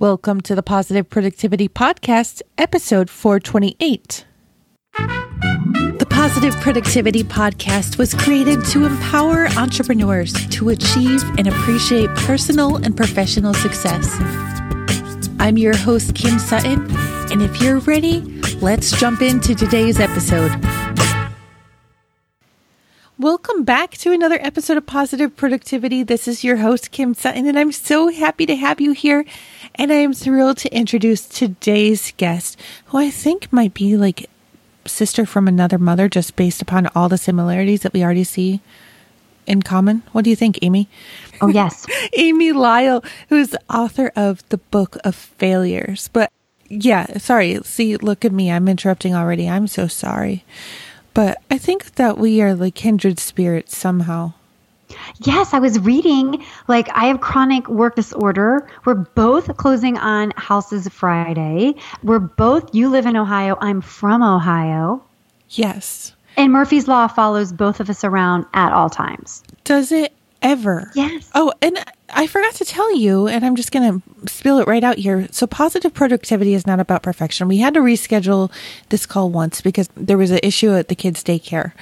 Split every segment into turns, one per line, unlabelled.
Welcome to the Positive Productivity Podcast, episode 428. The Positive Productivity Podcast was created to empower entrepreneurs to achieve and appreciate personal and professional success. I'm your host, Kim Sutton, and if you're ready, let's jump into today's episode. Welcome back to another episode of Positive Productivity. This is your host, Kim Sutton, and I'm so happy to have you here. And I am thrilled to introduce today's guest, who I think might be like sister from another mother, just based upon all the similarities that we already see in common. What do you think, Amy?
Oh, yes.
Amy Lyle, who's the author of the Book of Failures. But yeah, sorry. See, look at me. I'm interrupting already. I'm so sorry. But I think that we are like kindred spirits somehow.
Yes, I was reading, like, I have chronic work disorder. We're both closing on houses Friday. We're both, you live in Ohio, I'm from Ohio.
Yes.
And Murphy's Law follows both of us around at all times.
Does it ever?
Yes.
Oh, and I forgot to tell you, and I'm just going to spill it right out here. So, positive productivity is not about perfection. We had to reschedule this call once because there was an issue at the kids' daycare.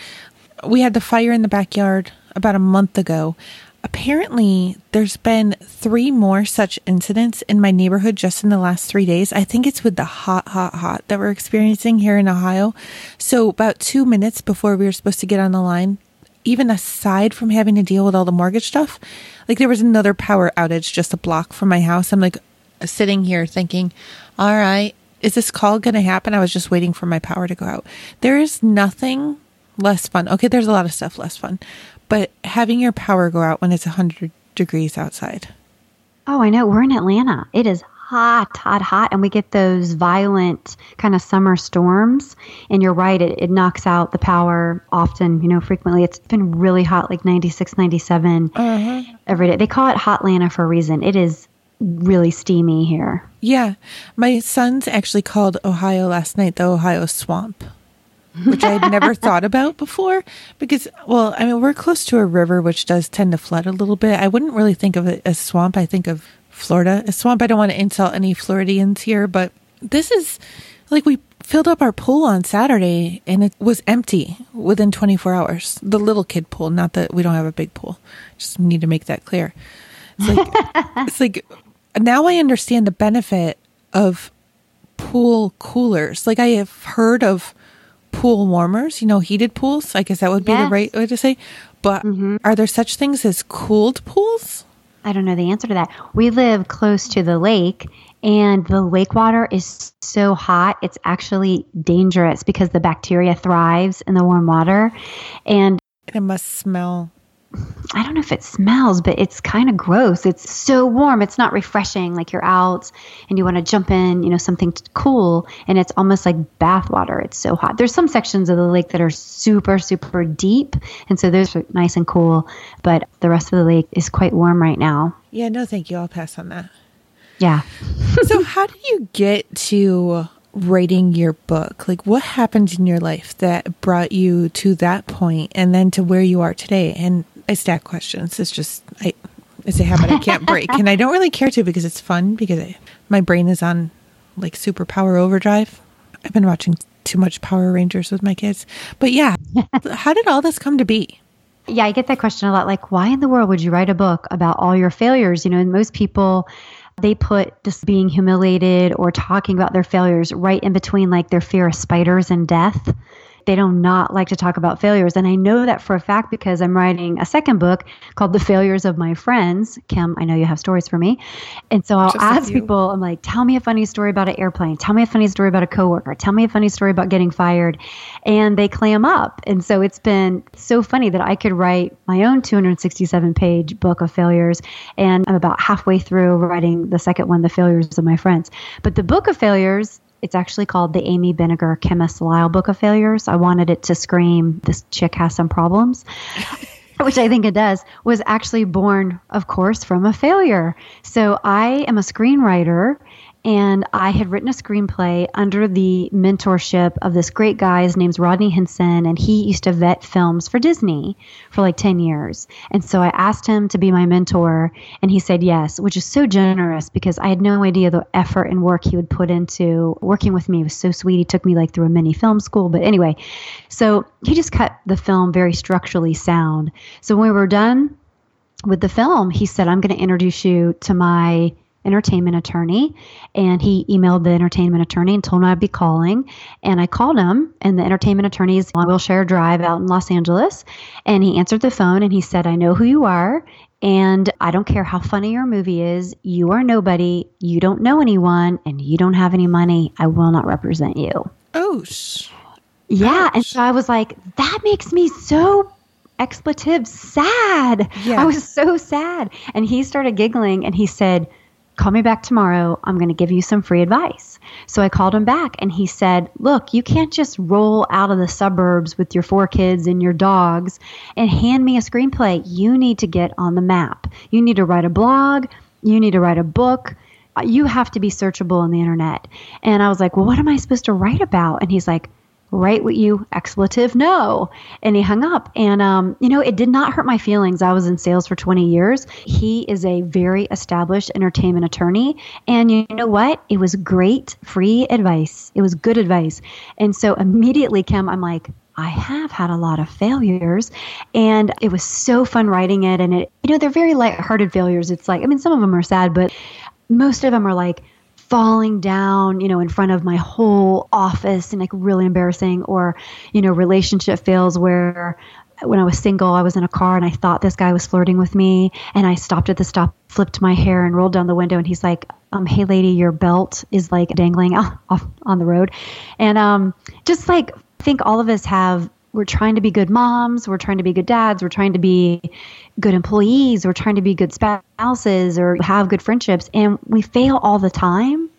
We had the fire in the backyard about a month ago. Apparently, there's been three more such incidents in my neighborhood just in the last three days. I think it's with the hot, hot, hot that we're experiencing here in Ohio. So, about two minutes before we were supposed to get on the line, even aside from having to deal with all the mortgage stuff, like there was another power outage just a block from my house. I'm like sitting here thinking, all right, is this call going to happen? I was just waiting for my power to go out. There is nothing less fun. Okay, there's a lot of stuff less fun, but having your power go out when it's 100 degrees outside.
Oh, I know. We're in Atlanta. It is hot, hot, hot, and we get those violent kind of summer storms. And you're right, it, it knocks out the power often, you know, frequently. It's been really hot, like 96, 97 uh-huh. every day. They call it Hot Hotlanta for a reason. It is really steamy here.
Yeah. My sons actually called Ohio last night the Ohio swamp. Which I'd never thought about before because, well, I mean, we're close to a river, which does tend to flood a little bit. I wouldn't really think of it as swamp. I think of Florida a swamp. I don't want to insult any Floridians here, but this is like we filled up our pool on Saturday and it was empty within 24 hours. The little kid pool, not that we don't have a big pool. Just need to make that clear. It's like, it's like now I understand the benefit of pool coolers. Like I have heard of pool warmers, you know, heated pools. I guess that would be yes. the right way to say. But mm-hmm. are there such things as cooled pools?
I don't know the answer to that. We live close to the lake, and the lake water is so hot, it's actually dangerous because the bacteria thrives in the warm water. And
it must smell
I don't know if it smells, but it's kind of gross. It's so warm. It's not refreshing. Like you're out and you want to jump in, you know, something cool, and it's almost like bath water. It's so hot. There's some sections of the lake that are super, super deep, and so those are nice and cool. But the rest of the lake is quite warm right now.
Yeah, no, thank you. I'll pass on that.
Yeah.
so, how do you get to writing your book? Like, what happened in your life that brought you to that point and then to where you are today? And I stack questions. It's just I it's a habit I can't break, and I don't really care to because it's fun because I, my brain is on like superpower overdrive. I've been watching too much Power Rangers with my kids, but yeah, how did all this come to be?
Yeah, I get that question a lot. Like, why in the world would you write a book about all your failures? You know, and most people they put just being humiliated or talking about their failures right in between like their fear of spiders and death they do not not like to talk about failures. And I know that for a fact because I'm writing a second book called The Failures of My Friends. Kim, I know you have stories for me. And so I'll Just ask people, I'm like, tell me a funny story about an airplane. Tell me a funny story about a coworker. Tell me a funny story about getting fired. And they clam up. And so it's been so funny that I could write my own 267 page book of failures. And I'm about halfway through writing the second one, The Failures of My Friends. But the book of failures it's actually called the Amy Binegar Kemmis Lyle Book of Failures. I wanted it to scream, this chick has some problems. which I think it does, was actually born, of course, from a failure. So I am a screenwriter and I had written a screenplay under the mentorship of this great guy. His name's Rodney Henson, and he used to vet films for Disney for like 10 years. And so I asked him to be my mentor, and he said yes, which is so generous because I had no idea the effort and work he would put into working with me. It was so sweet. He took me like through a mini film school. But anyway, so he just cut the film very structurally sound. So when we were done with the film, he said, I'm going to introduce you to my entertainment attorney and he emailed the entertainment attorney and told him I'd be calling. And I called him and the entertainment attorney is on Wilshire Drive out in Los Angeles and he answered the phone and he said I know who you are and I don't care how funny your movie is you are nobody you don't know anyone and you don't have any money I will not represent you.
Oh,
yeah and so I was like that makes me so expletive sad.
Yeah.
I was so sad. And he started giggling and he said call me back tomorrow. I'm going to give you some free advice. So I called him back and he said, Look, you can't just roll out of the suburbs with your four kids and your dogs and hand me a screenplay. You need to get on the map. You need to write a blog. You need to write a book. You have to be searchable on the internet. And I was like, Well, what am I supposed to write about? And he's like, Write what you expletive no And he hung up. And, um, you know, it did not hurt my feelings. I was in sales for 20 years. He is a very established entertainment attorney. And you know what? It was great free advice. It was good advice. And so immediately, Kim, I'm like, I have had a lot of failures and it was so fun writing it. And it, you know, they're very lighthearted failures. It's like, I mean, some of them are sad, but most of them are like, falling down, you know, in front of my whole office and like really embarrassing or, you know, relationship fails where when I was single, I was in a car and I thought this guy was flirting with me and I stopped at the stop, flipped my hair and rolled down the window and he's like, um, hey lady, your belt is like dangling off on the road. And um, just like I think all of us have we're trying to be good moms, we're trying to be good dads, we're trying to be good employees, we're trying to be good spouses or have good friendships and we fail all the time.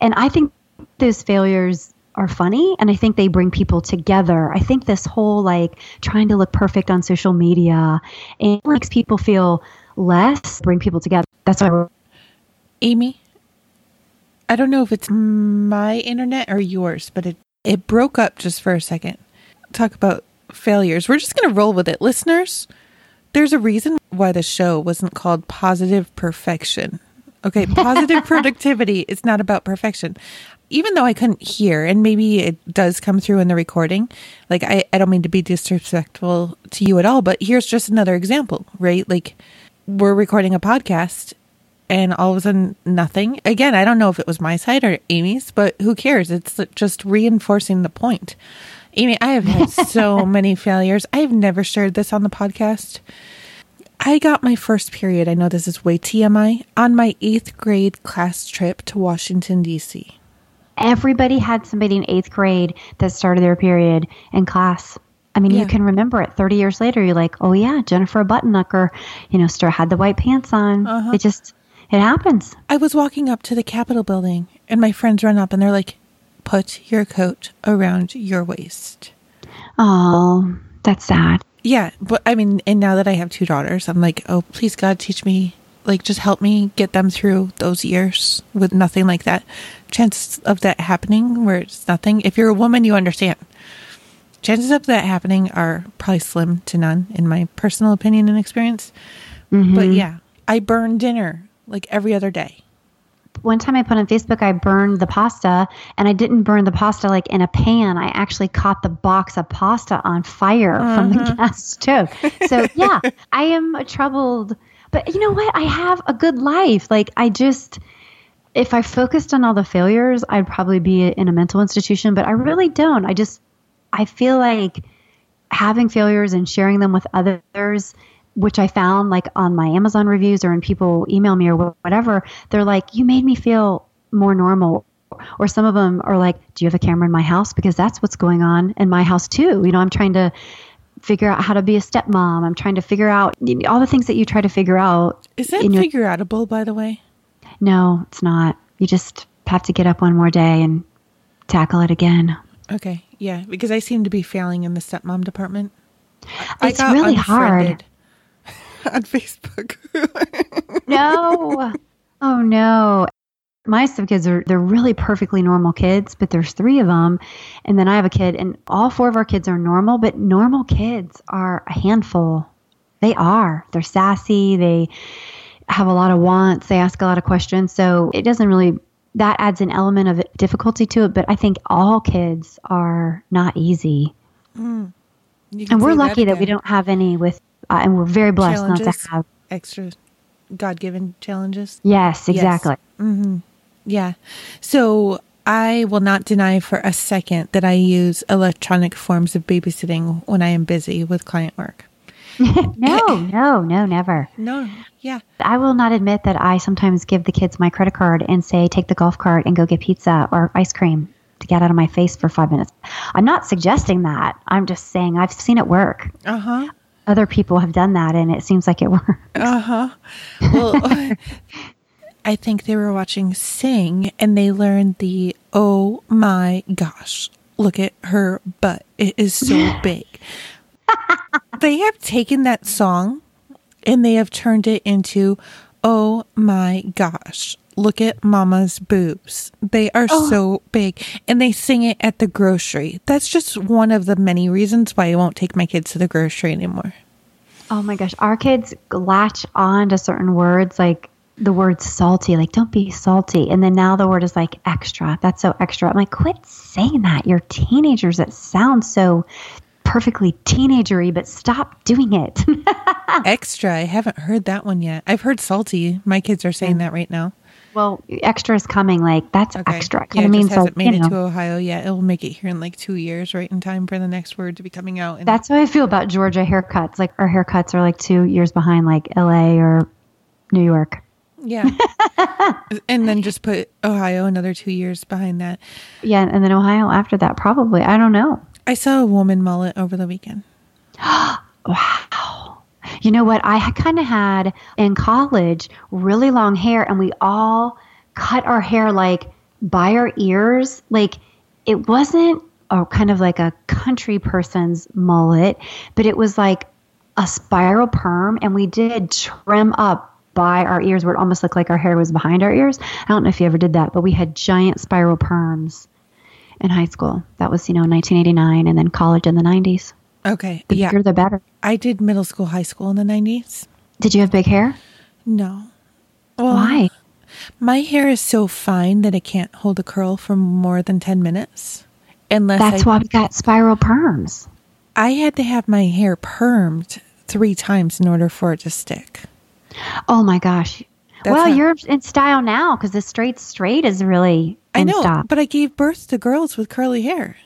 And I think those failures are funny and I think they bring people together. I think this whole like trying to look perfect on social media and makes people feel less, bring people together. That's why
Amy, I don't know if it's my internet or yours, but it, it broke up just for a second. Talk about failures. We're just going to roll with it. Listeners, there's a reason why the show wasn't called Positive Perfection. Okay, positive productivity is not about perfection. Even though I couldn't hear, and maybe it does come through in the recording, like I, I don't mean to be disrespectful to you at all, but here's just another example, right? Like we're recording a podcast and all of a sudden nothing. Again, I don't know if it was my side or Amy's, but who cares? It's just reinforcing the point. Amy, I have had so many failures. I have never shared this on the podcast. I got my first period, I know this is way TMI, on my eighth grade class trip to Washington, D.C.
everybody had somebody in eighth grade that started their period in class. I mean,
Yeah.
you can remember it 30 years later. You're like, oh, yeah, Jennifer Buttonucker, you know, still had the white pants on.
Uh-huh.
It just, it happens.
I was walking up to the Capitol building, and my friends run up and they're like, Put your coat around your waist.
Oh, that's sad.
Yeah, but I mean, and now that I have two daughters, I'm like, oh, please God, teach me, like, just help me get them through those years with nothing like that. Chances of that happening where it's nothing. If you're a woman, you understand. Chances of that happening are probably slim to none, in my personal opinion and experience. But mm-hmm. yeah, I burn dinner like every other day.
One time I put on Facebook, I burned the pasta and I didn't burn the pasta like in a pan. I actually caught the box of pasta on fire from the mm-hmm. gas stove. So, yeah, I am a troubled. But you know what? I have a good life. Like, I just, if I focused on all the failures, I'd probably be in a mental institution, but I really don't. I just, I feel like having failures and sharing them with others which i found like on my amazon reviews or when people email me or whatever they're like you made me feel more normal. Or some of them are like do you have a camera in my house? Because that's what's going on in my house too. You know i'm trying to figure out how to be a stepmom. I'm trying to figure out all the things that you try to figure out
Is that
your-
figure outable, by the way?
no it's not. You just have to get up one more day and tackle it again.
Okay, yeah, because I seem to be failing in the stepmom department. I
It's really hard.
on Facebook.
no. Oh no. my kids are they're really perfectly normal kids, but there's three of them, and then I have a kid, and all four of our kids are normal. But normal kids are a handful. They are. They're sassy. They have a lot of wants. They ask a lot of questions. So it doesn't really that adds an element of difficulty to it. But I think all kids are not easy,
Mm.
And we're lucky that, we don't have any with, uh, and we're very blessed not to have.
extra God given challenges.
Yes, exactly.
hmm Yeah. So I will not deny for a second that I use electronic forms of babysitting when I am busy with client work.
No, no, no, never.
No. Yeah.
I will not admit that I sometimes give the kids my credit card and say, take the golf cart and go get pizza or ice cream to get out of my face for five minutes. I'm not suggesting that. I'm just saying I've seen it work.
Uh huh.
Other people have done that and it seems like it works.
Uh huh. Well, I think they were watching Sing and they learned the oh my gosh, look at her butt. It is so big. they have taken that song and they have turned it into oh my gosh, look at mama's boobs. They are oh. so big and they sing it at the grocery. That's just one of the many reasons why I won't take my kids to the grocery anymore.
Oh my gosh. Our kids latch on to certain words like the word salty, like don't be salty. And then now the word is like extra. That's so extra. I'm like, quit saying that. You're teenagers. That sounds so perfectly teenagery, but stop doing it.
Extra. I haven't heard that one yet. I've heard salty. My kids are saying that right now.
Well, extra is coming. Like that's
Okay.
extra. It
Yeah,
kind
it
of means
hasn't
like,
made it
know.
to Ohio yet. It'll make it here in like two years, right in time for the next word to be coming out. And
That's how I feel about Georgia haircuts. Like our haircuts are like two years behind like LA or New York.
yeah. and then just put Ohio another two years behind that.
Yeah, and then Ohio after that, probably. I don't know.
I saw a woman mullet over the weekend.
Wow. You know what? I kind of had in college really long hair, and we all cut our hair like by our ears. Like it wasn't a kind of like a country person's mullet, but it was like a spiral perm, and we did trim up by our ears where it almost looked like our hair was behind our ears. I don't know if you ever did that, but we had giant spiral perms in high school. That was, you know, 1989 and then college in the 90s.
Okay.
The
yeah.
bigger the better.
I did middle school, high school in the 90s.
Did you have big hair?
No. Well,
Why?
My hair is so fine that it can't hold a curl for more than 10 minutes. Unless
That's
I,
why we got spiral perms.
I had to have my hair permed three times in order for it to stick.
Oh my gosh.
That's
well,
not-
you're in style now because the straight straight is really
I know,
style.
but I gave birth to girls with curly hair.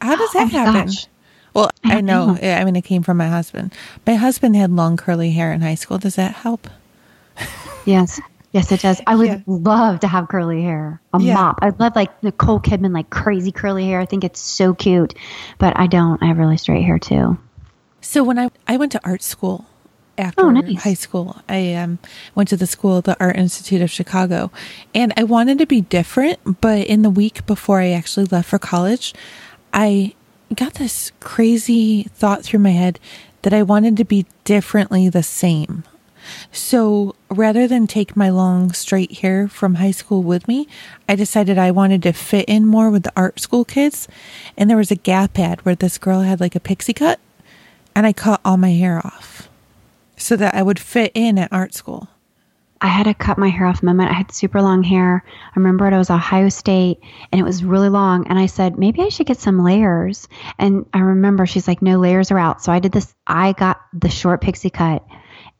How does
Oh
that
my
happen?
gosh.
Well,
I
I know. I mean, it came from my husband. My husband had long curly hair in high school. Does that help?
Yes. Yes, it does. I would
Yeah.
love to have curly hair, a
Yeah.
mop. I'd love like Nicole Kidman, like crazy curly hair. I think it's so cute, but I don't. I have really straight hair too.
So when I I went to art school after
Oh, nice.
high school, I um, went to the school, the Art Institute of Chicago, and I wanted to be different. But in the week before I actually left for college, I got this crazy thought through my head that I wanted to be differently the same. So rather than take my long straight hair from high school with me, I decided I wanted to fit in more with the art school kids. And there was a Gap ad where this girl had like a pixie cut, and I cut all my hair off so that I would fit in at art school.
I had to cut my hair off moment. I had super long hair. I remember it, was Ohio State and it was really long. And I said, maybe I should get some layers. And I remember she's like, no, layers are out. So I did this. I got the short pixie cut.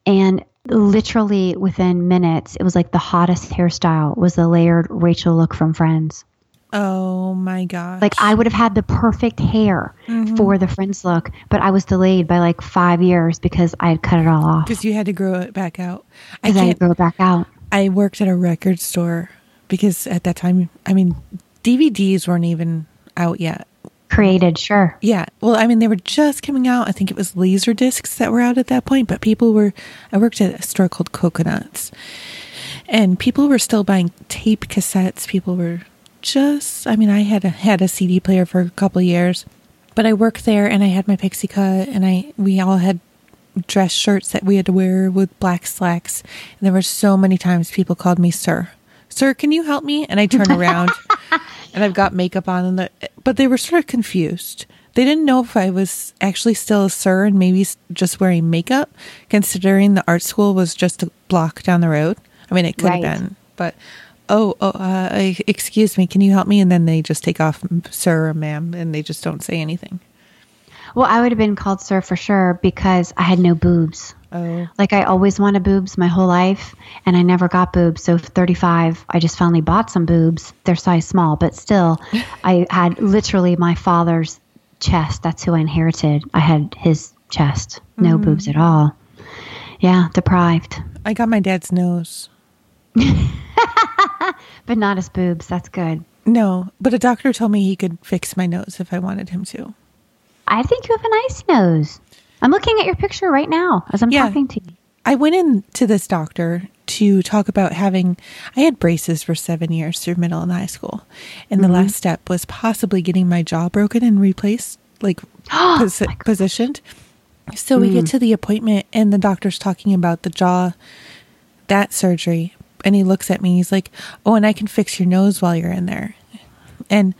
And literally within minutes, it was like the hottest hairstyle was the layered Rachel look from Friends.
Oh my god!
Like I would have had the perfect hair mm-hmm. for the Friends look, but I was delayed by like five years because I had cut it all off.
because you had to grow it back out. I
I had to grow it back out.
I worked at a record store because at that time, I mean, DVDs weren't even out yet.
Created, sure.
Yeah. Well, I mean, they were just coming out. I think it was laser discs that were out at that point, but people were, I worked at a store called Coconuts and people were still buying tape cassettes. People were just, I mean, I had a, had a CD player for a couple of years, but I worked there and I had my pixie cut and I, we all had dress shirts that we had to wear with black slacks. And there were so many times people called me sir, Sir, can you help me? And I turn around and I've got makeup on and the, but they were sort of confused. They didn't know if I was actually still a sir and maybe just wearing makeup, considering the art school was just a block down the road. I mean, it could right. have been, but oh, oh uh, excuse me, can you help me? And then they just take off, sir or ma'am, and they just don't say anything.
Well, I would have been called sir for sure because I had no boobs. Oh. Like I always wanted boobs my whole life and I never got boobs. So 35, I just finally bought some boobs. They're size small, but still I had literally my father's chest. That's who I inherited. I had his chest. No mm. boobs at all. Yeah, deprived.
I got my dad's nose.
but not his boobs. That's good.
No, but a doctor told me he could fix my nose if I wanted him to.
I think you have a nice nose. I'm looking at your picture right now as I'm yeah. talking to you.
I went in to this doctor to talk about having I had braces for 7 years through middle and high school. And mm-hmm. the last step was possibly getting my jaw broken and replaced like pos- positioned. So mm. we get mm. to the appointment and the doctor's talking about the jaw that surgery and he looks at me he's like, "Oh, and I can fix your nose while you're in there." And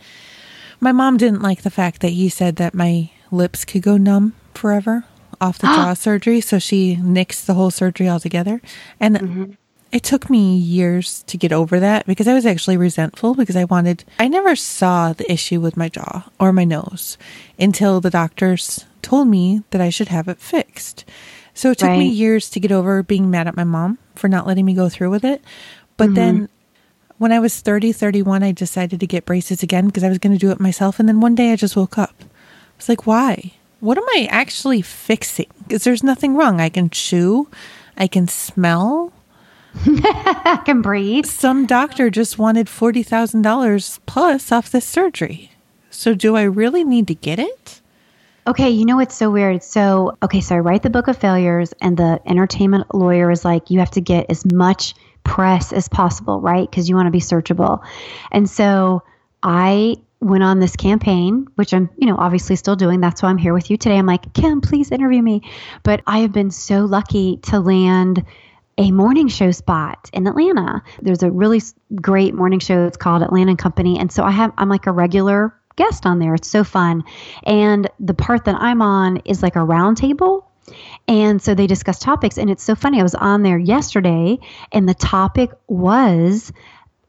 my mom didn't like the fact that he said that my lips could go numb forever off the jaw surgery, so she nixed the whole surgery altogether. And mm-hmm. it took me years to get over that because I was actually resentful because I wanted I never saw the issue with my jaw or my nose until the doctors told me that I should have it fixed. So it took right. me years to get over being mad at my mom for not letting me go through with it. But mm-hmm. then when I was 30, 31, I decided to get braces again because I was going to do it myself. And then one day I just woke up. I was like, why? What am I actually fixing? Because there's nothing wrong. I can chew, I can smell,
I can breathe.
Some doctor just wanted $40,000 plus off this surgery. So do I really need to get it?
Okay, you know what's so weird? So, okay, so I write the book of failures, and the entertainment lawyer is like, you have to get as much press as possible, right? Because you want to be searchable. And so I went on this campaign, which I'm, you know, obviously still doing. That's why I'm here with you today. I'm like, Kim, please interview me. But I have been so lucky to land a morning show spot in Atlanta. There's a really great morning show. It's called Atlanta Company. And so I have, I'm like a regular guest on there. It's so fun. And the part that I'm on is like a roundtable. And so they discuss topics. And it's so funny. I was on there yesterday, and the topic was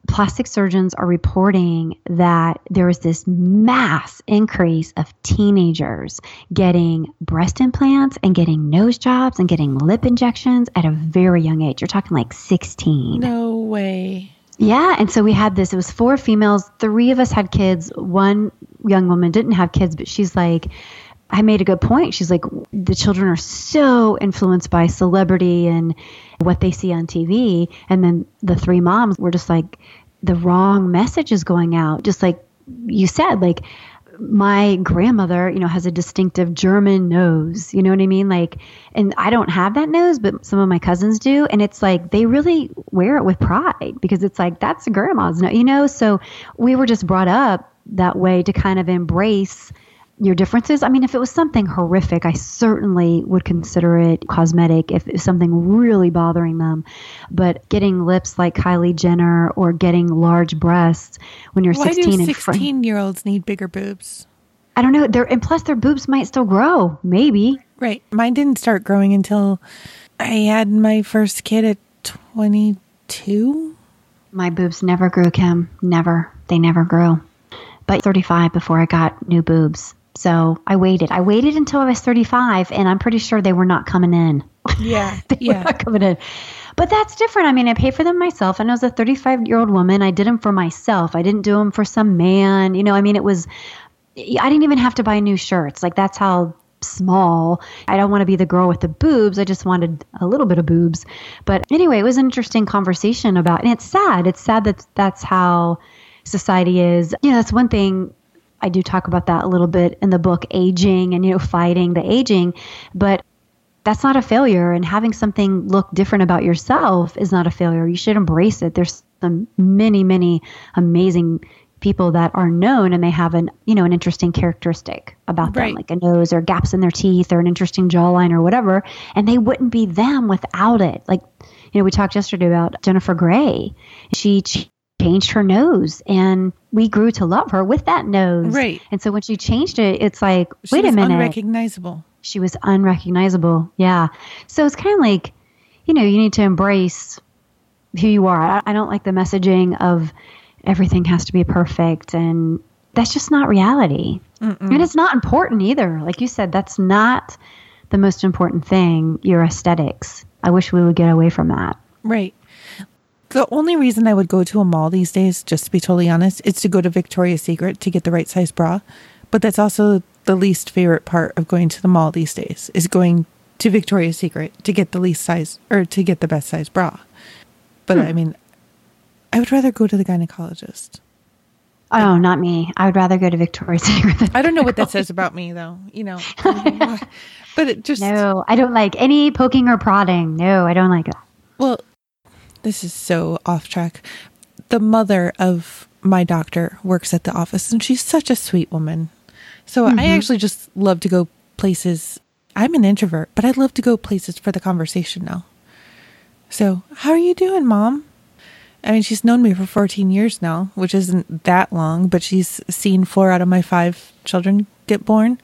plastic surgeons are reporting that there is this mass increase of teenagers getting breast implants and getting nose jobs and getting lip injections at a very young age. You're talking like 16.
No way.
Yeah, and so we had this. It was four females. Three of us had kids. One young woman didn't have kids, but she's like, I made a good point. She's like, the children are so influenced by celebrity and what they see on TV. And then the three moms were just like, the wrong message is going out. Just like you said, like, my grandmother, you know, has a distinctive German nose. You know what I mean? Like, and I don't have that nose, but some of my cousins do. And it's like they really wear it with pride because it's like that's grandma's nose, you know? So we were just brought up that way to kind of embrace your differences. I mean, if it was something horrific, I certainly would consider it cosmetic if it's something really bothering them. But getting lips like Kylie Jenner or getting large breasts when you're
Why
16
do 16 year olds need bigger boobs?
I don't know. They're, and plus, their boobs might still grow. Maybe.
Right. Mine didn't start growing until I had my first kid at 22.
My boobs never grew, Kim. Never. They never grew. But 35 before I got new boobs. So I waited. I waited until I was 35, and I'm pretty sure they were not coming in.
Yeah.
they
yeah.
were not coming in. But that's different. I mean, I paid for them myself, and I was a 35 year old woman. I did them for myself. I didn't do them for some man. You know, I mean, it was, I didn't even have to buy new shirts. Like, that's how small. I don't want to be the girl with the boobs. I just wanted a little bit of boobs. But anyway, it was an interesting conversation about, and it's sad. It's sad that that's how society is. You know, that's one thing I do talk about that a little bit in the book, aging and, you know, fighting the aging. But that's not a failure. And having something look different about yourself is not a failure. You should embrace it. There's some many, many amazing people that are known and they have an you know an interesting characteristic about them like a nose or gaps in their teeth or an interesting jawline or whatever and they wouldn't be them without it like you know we talked yesterday about jennifer grey she changed her nose and we grew to love her with that nose.
Right.
And so when she changed it, it's like,
She
wait a
was
minute.
Unrecognizable.
she was unrecognizable. Yeah. So it's kind of like, you know, you need to embrace who you are. I, I don't like the messaging of everything has to be perfect and that's just not reality. And it's not important either. Like you said, that's not the most important thing, your aesthetics. I wish we would get away from that.
Right. The only reason I would go to a mall these days, just to be totally honest, is to go to Victoria's Secret to get the right size bra. But that's also the least favorite part of going to the mall these days is going to Victoria's Secret to get the least size or to get the best size bra. But hmm. I mean, I would rather go to the gynecologist.
Oh, not me. I would rather go to Victoria's Secret. than-
I don't know what that says about me though, you know. but it just
No, I don't like any poking or prodding. No, I don't like that.
Well, this is so off track. The mother of my doctor works at the office and she's such a sweet woman. So I mm-hmm. actually just love to go places. I'm an introvert, but I love to go places for the conversation now. So, how are you doing, mom? I mean, she's known me for 14 years now, which isn't that long, but she's seen four out of my five children get born.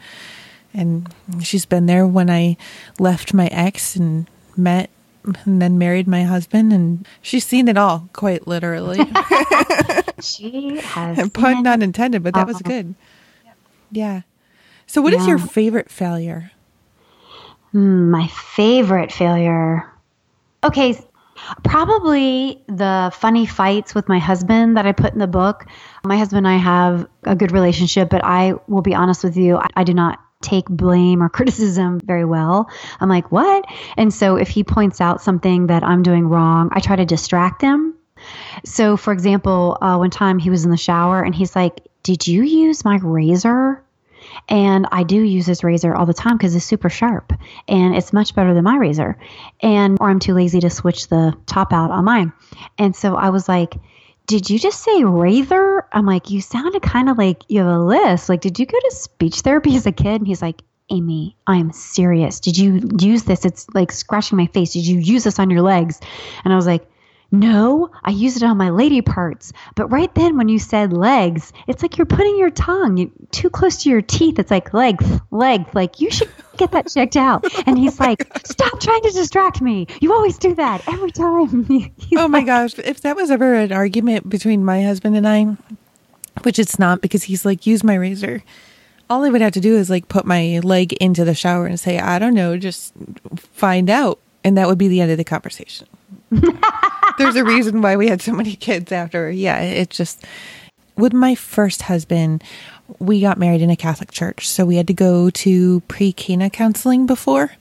And she's been there when I left my ex and met and then married my husband. And she's seen it all, quite literally.
She has.
Pun
been-
not intended, but that was good. Yeah. So, what is your favorite failure?
Hmm, my favorite failure. Okay, probably the funny fights with my husband that I put in the book. My husband and I have a good relationship, but I will be honest with you, I, I do not take blame or criticism very well. I'm like, what? And so if he points out something that I'm doing wrong, I try to distract him. So, for example, uh, one time he was in the shower and he's like, Did you use my razor? And I do use this razor all the time because it's super sharp and it's much better than my razor. And, or I'm too lazy to switch the top out on mine. And so I was like, did you just say razor? I'm like, you sounded kind of like you have a list. Like, did you go to speech therapy as a kid? And he's like, Amy, I'm serious. Did you use this? It's like scratching my face. Did you use this on your legs? And I was like, no, I use it on my lady parts. But right then, when you said legs, it's like you're putting your tongue too close to your teeth. It's like legs, legs. Like you should get that checked out. And he's like, stop trying to distract me. You always do that every time. He's
Oh my
like,
gosh. If that was ever an argument between my husband and I, which it's not because he's like, use my razor. All I would have to do is like put my leg into the shower and say, I don't know, just find out. And that would be the end of the conversation. There's a reason why we had so many kids after. Yeah, it just, with my first husband, we got married in a Catholic church. So we had to go to pre Cana counseling before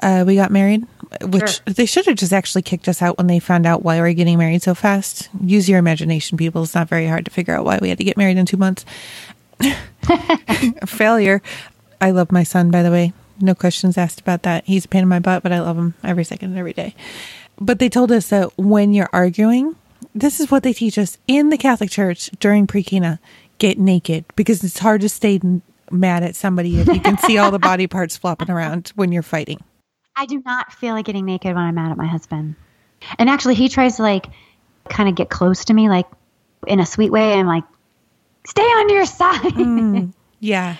uh, we got married, which
Sure.
they should have just actually kicked us out when they found out why we were getting married so fast. Use your imagination, people. It's not very hard to figure out why we had to get married in two months. Failure. I love my son, by the way. No questions asked about that. He's a pain in my butt, but I love him every second and every day. But they told us that when you're arguing, this is what they teach us in the Catholic Church during pre-Cana. Get naked because it's hard to stay n- mad at somebody if you can see all the body parts flopping around when you're fighting.
I do not feel like getting naked when I'm mad at my husband. And actually, he tries to like kind of get close to me, like in a sweet way. I'm like, stay on your side. Hmm.
Yeah.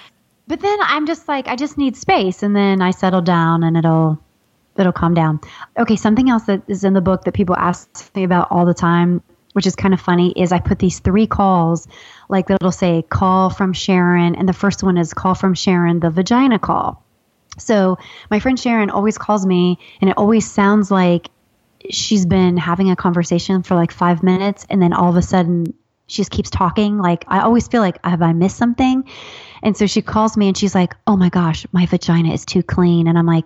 But then I'm just like, I just need space, and then I settle down, and it'll it'll calm down. Okay, something else that is in the book that people ask me about all the time, which is kind of funny, is I put these three calls, like it'll say call from Sharon, and the first one is call from Sharon, the vagina call. So my friend Sharon always calls me, and it always sounds like she's been having a conversation for like five minutes, and then all of a sudden she just keeps talking. Like I always feel like have I missed something? And so she calls me and she's like, "Oh my gosh, my vagina is too clean." And I'm like,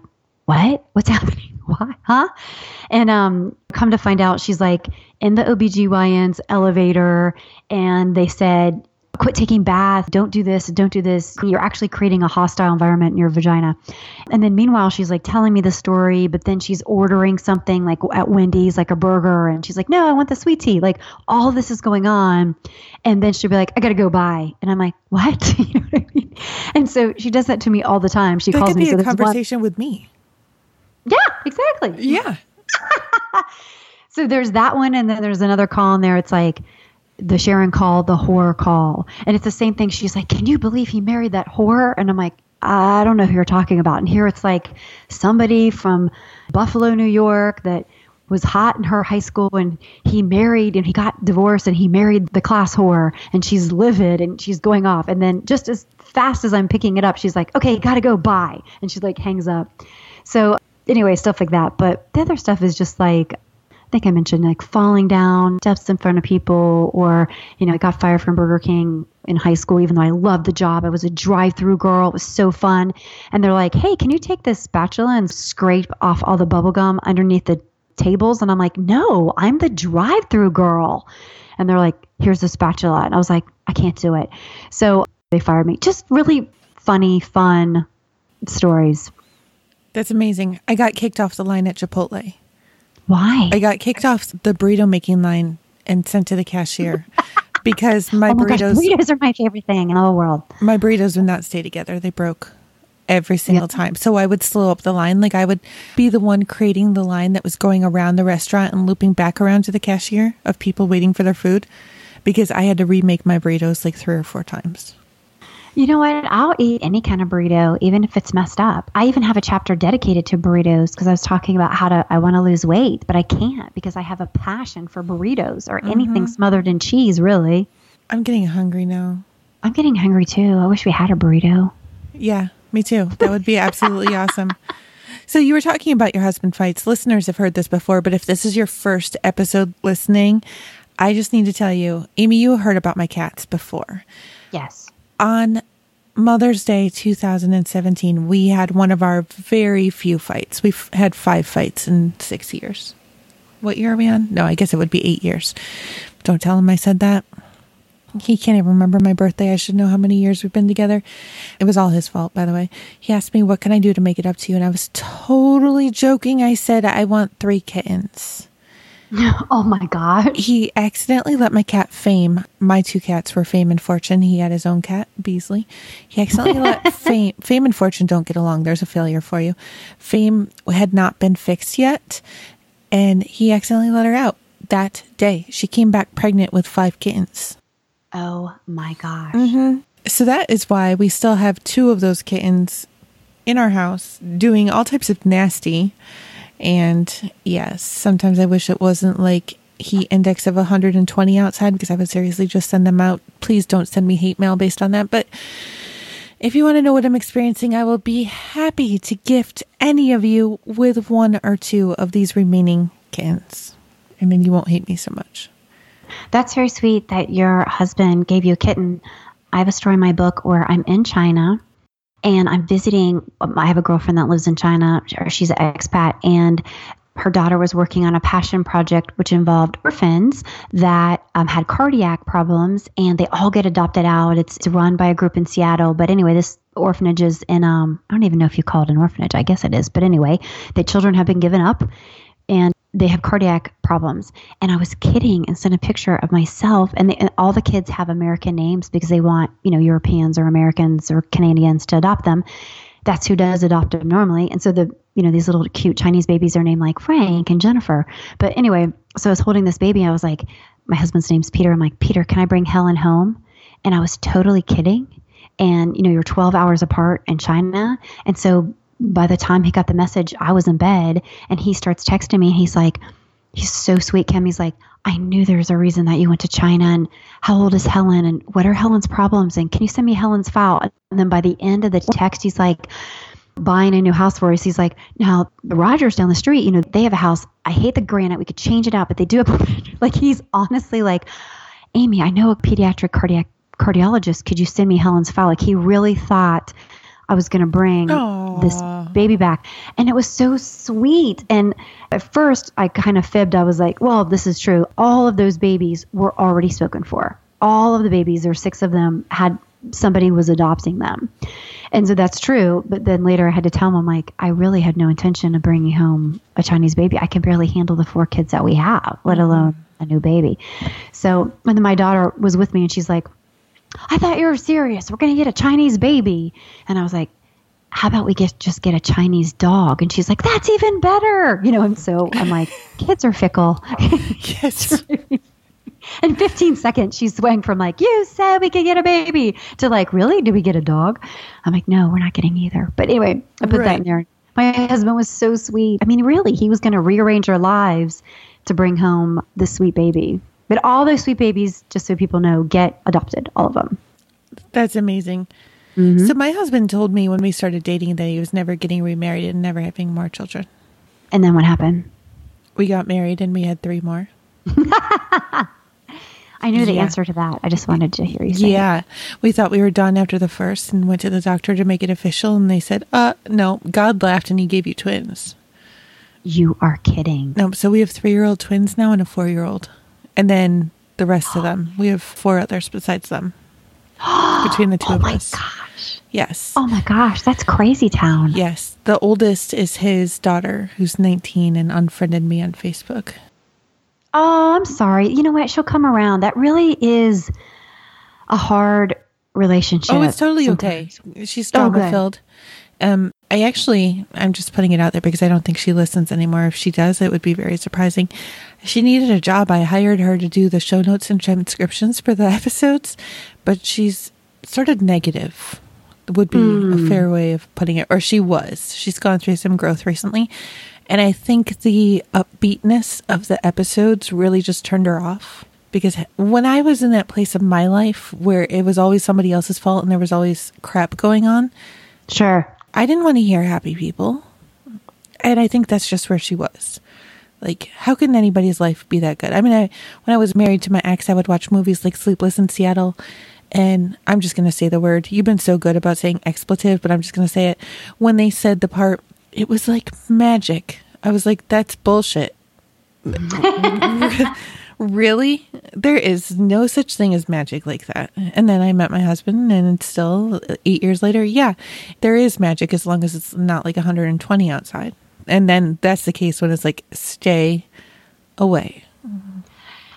"What? What's happening? Why? Huh?" And um come to find out she's like in the OBGYN's elevator and they said, "Quit taking baths. Don't do this. Don't do this. You're actually creating a hostile environment in your vagina." And then meanwhile, she's like telling me the story, but then she's ordering something like at Wendy's, like a burger, and she's like, "No, I want the sweet tea." Like all this is going on, and then she'll be like, "I gotta go buy," and I'm like, "What?" you know what I mean? And so she does that to me all the time. She
That
calls
could
me.
be
so
a
is one-
conversation with me.
Yeah, exactly.
Yeah.
So there's that one, and then there's another call in there. It's like, the Sharon call, the horror call. And it's the same thing. She's like, Can you believe he married that horror? And I'm like, I don't know who you're talking about. And here it's like somebody from Buffalo, New York that was hot in her high school and he married and he got divorced and he married the class whore and she's livid and she's going off. And then just as fast as I'm picking it up, she's like, okay, gotta go, bye. And she like hangs up. So anyway, stuff like that. But the other stuff is just like, I think I mentioned like falling down steps in front of people, or, you know, I got fired from Burger King in high school, even though I loved the job. I was a drive through girl. It was so fun. And they're like, hey, can you take this spatula and scrape off all the bubble gum underneath the tables? And I'm like, no, I'm the drive through girl. And they're like, here's the spatula. And I was like, I can't do it. So they fired me. Just really funny, fun stories.
That's amazing. I got kicked off the line at Chipotle.
Why?
I got kicked off the burrito making line and sent to the cashier because my,
oh my
burritos
gosh, burritos are my favorite thing in the whole world.
my burritos would not stay together. They broke every single time. So I would slow up the line. Like I would be the one creating the line that was going around the restaurant and looping back around to the cashier of people waiting for their food because I had to remake my burritos like three or four times.
You know what? I'll eat any kind of burrito, even if it's messed up. I even have a chapter dedicated to burritos because I was talking about how to I want to lose weight, but I can't because I have a passion for burritos or anything mm-hmm. smothered in cheese, really.
I'm getting hungry now.
I'm getting hungry too. I wish we had a burrito.
Yeah, me too. That would be absolutely awesome. So you were talking about your husband fights. Listeners have heard this before, but if this is your first episode listening, I just need to tell you, Amy, you heard about my cats before.
Yes.
On Mother's Day 2017, we had one of our very few fights. We've had five fights in six years. What year are we on? No, I guess it would be eight years. Don't tell him I said that. He can't even remember my birthday. I should know how many years we've been together. It was all his fault, by the way. He asked me, What can I do to make it up to you? And I was totally joking. I said, I want three kittens.
Oh my God.
He accidentally let my cat Fame. My two cats were Fame and Fortune. He had his own cat, Beasley. He accidentally let Fame. Fame and Fortune don't get along. There's a failure for you. Fame had not been fixed yet, and he accidentally let her out that day. She came back pregnant with five kittens.
Oh my gosh. Mm-hmm.
So that is why we still have two of those kittens in our house doing all types of nasty. And yes, sometimes I wish it wasn't like heat index of 120 outside because I would seriously just send them out. Please don't send me hate mail based on that. But if you want to know what I'm experiencing, I will be happy to gift any of you with one or two of these remaining kittens. And then you won't hate me so much.
That's very sweet that your husband gave you a kitten. I have a story in my book where I'm in China and I'm visiting. I have a girlfriend that lives in China, she's an expat, and her daughter was working on a passion project which involved orphans that um, had cardiac problems, and they all get adopted out. It's, it's run by a group in Seattle, but anyway, this orphanage is in um I don't even know if you call it an orphanage. I guess it is, but anyway, the children have been given up, and they have cardiac problems. And I was kidding and sent a picture of myself. And, they, and all the kids have American names because they want, you know, Europeans or Americans or Canadians to adopt them. That's who does adopt them normally. And so the, you know, these little cute Chinese babies are named like Frank and Jennifer. But anyway, so I was holding this baby. I was like, my husband's name's Peter. I'm like, Peter, can I bring Helen home? And I was totally kidding. And, you know, you're 12 hours apart in China. And so by the time he got the message, I was in bed and he starts texting me. He's like, he's so sweet, Kim. He's like, I knew there's a reason that you went to China and how old is Helen and what are Helen's problems and can you send me Helen's file? And then by the end of the text, he's like, buying a new house for us. He's like, now the Rogers down the street, you know, they have a house. I hate the granite. We could change it out, but they do have like he's honestly like, Amy, I know a pediatric cardiac cardiologist. Could you send me Helen's file? Like he really thought I was going to bring this baby back. And it was so sweet. And at first, I kind of fibbed. I was like, well, this is true. All of those babies were already spoken for. All of the babies, or six of them, had somebody was adopting them. And so that's true. But then later I had to tell him, I'm like, I really had no intention of bringing home a Chinese baby. I can barely handle the four kids that we have, let mm-hmm. alone a new baby. So, and then my daughter was with me and she's like, I thought you were serious. We're going to get a Chinese baby. And I was like, how about we get just get a Chinese dog? And she's like, that's even better. You know, and so I'm like, kids are fickle.
Yes.
In 15 seconds, she swung from like, you said we could get a baby to like, really? Do we get a dog? I'm like, no, we're not getting either. But anyway, I put right. that in there. My husband was so sweet. I mean, really, he was going to rearrange our lives to bring home this sweet baby. But all those sweet babies, just so people know, get adopted, all of them.
That's amazing. Mm-hmm. So my husband told me when we started dating that he was never getting remarried and never having more children.
And then what happened?
We got married and we had three more.
I knew the yeah. answer to that. I just wanted to hear you say
Yeah. It. We thought we were done after the first and went to the doctor to make it official and they said, "Uh, no, God laughed and he gave you twins."
You are kidding.
No, so we have 3-year-old twins now and a 4-year-old. And then the rest of them. We have four others besides them. between the two
oh
of
us.
Gosh. Yes.
Oh my gosh, that's crazy town.
Yes. The oldest is his daughter who's 19 and unfriended me on Facebook.
Oh, I'm sorry. You know what? She'll come around. That really is a hard relationship.
Oh, it's totally sometimes. okay. She's trauma filled. Oh, um, I actually, I'm just putting it out there because I don't think she listens anymore. If she does, it would be very surprising. She needed a job. I hired her to do the show notes and transcriptions for the episodes, but she's sort of negative, would be mm. a hmm. fair way of putting it. Or she was. She's gone through some growth recently. And I think the upbeatness of the episodes really just turned her off. Because when I was in that place of my life where it was always somebody else's fault and there was always crap going on.
Sure.
I didn't want to hear happy people. And I think that's just where she was. Like, how can anybody's life be that good? I mean, I, when I was married to my ex, I would watch movies like Sleepless in Seattle. And I'm just going to say the word. You've been so good about saying expletive, but I'm just going to say it. When they said the part, it was like magic. I was like, that's bullshit. really? There is no such thing as magic like that. And then I met my husband, and it's still eight years later, yeah, there is magic as long as it's not like 120 outside. And then that's the case when it's like, stay away.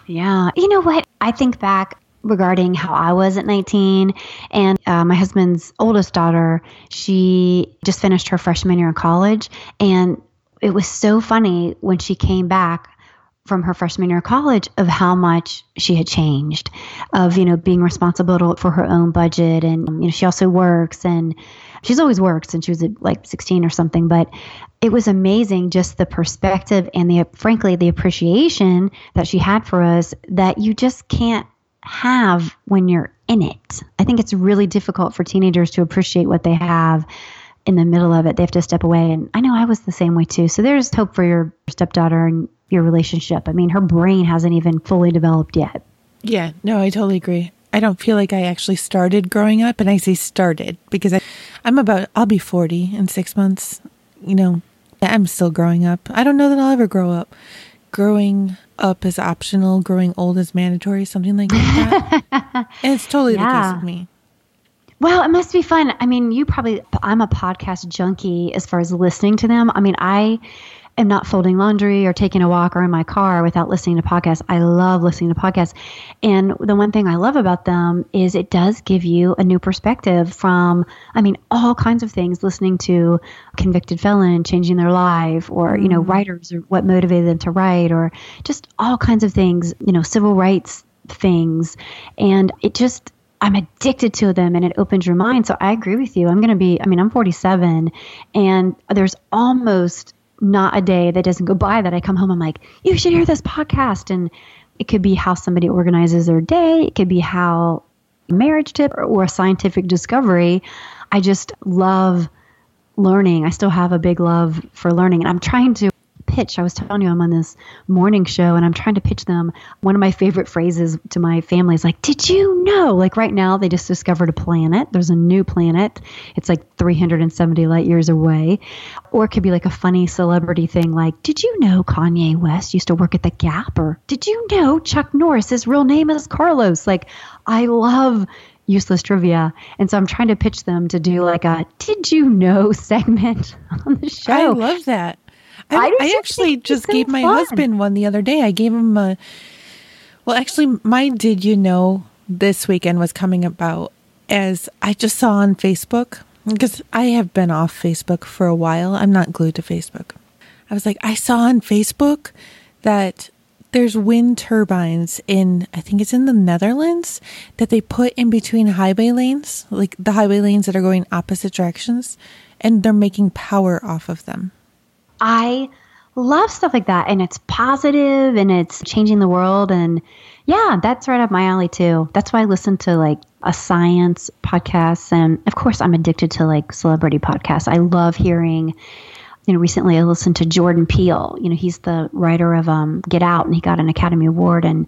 Yeah. You know what? I think back regarding how I was at 19. And uh, my husband's oldest daughter, she just finished her freshman year in college. And it was so funny when she came back from her freshman year of college of how much she had changed of you know being responsible for her own budget and you know she also works and she's always worked since she was like 16 or something but it was amazing just the perspective and the frankly the appreciation that she had for us that you just can't have when you're in it. I think it's really difficult for teenagers to appreciate what they have in the middle of it. They have to step away. And I know I was the same way too. So there's hope for your stepdaughter and your relationship. I mean, her brain hasn't even fully developed yet.
Yeah, no, I totally agree. I don't feel like I actually started growing up. And I say started because I, I'm about, I'll be 40 in six months. You know, I'm still growing up. I don't know that I'll ever grow up. Growing up is optional, growing old is mandatory, something like that. and it's totally yeah. the case with me.
Well, it must be fun. I mean, you probably, I'm a podcast junkie as far as listening to them. I mean, I am not folding laundry or taking a walk or in my car without listening to podcasts. I love listening to podcasts. And the one thing I love about them is it does give you a new perspective from, I mean, all kinds of things listening to convicted felon changing their life or, you know, mm-hmm. writers or what motivated them to write or just all kinds of things, you know, civil rights things. And it just, I'm addicted to them and it opens your mind. So I agree with you. I'm going to be, I mean, I'm 47 and there's almost not a day that doesn't go by that I come home. I'm like, you should hear this podcast. And it could be how somebody organizes their day. It could be how a marriage tip or, or a scientific discovery. I just love learning. I still have a big love for learning. And I'm trying to pitch. I was telling you I'm on this morning show and I'm trying to pitch them. One of my favorite phrases to my family is like, Did you know? Like right now, they just discovered a planet. There's a new planet. It's like 370 light years away. Or it could be like a funny celebrity thing like, Did you know Kanye West used to work at the Gap? Or did you know Chuck Norris, his real name is Carlos? Like, I love useless trivia. And so I'm trying to pitch them to do like a did you know segment on the show. I
love that. I, I, I actually just gave my fun. husband one the other day. I gave him a. Well, actually, my did you know this weekend was coming about as I just saw on Facebook because I have been off Facebook for a while. I'm not glued to Facebook. I was like, I saw on Facebook that there's wind turbines in I think it's in the Netherlands that they put in between highway lanes, like the highway lanes that are going opposite directions, and they're making power off of them.
I love stuff like that and it's positive and it's changing the world and yeah, that's right up my alley too. That's why I listen to like a science podcast and of course I'm addicted to like celebrity podcasts. I love hearing you know, recently I listened to Jordan Peele. You know, he's the writer of um, Get Out, and he got an Academy Award, and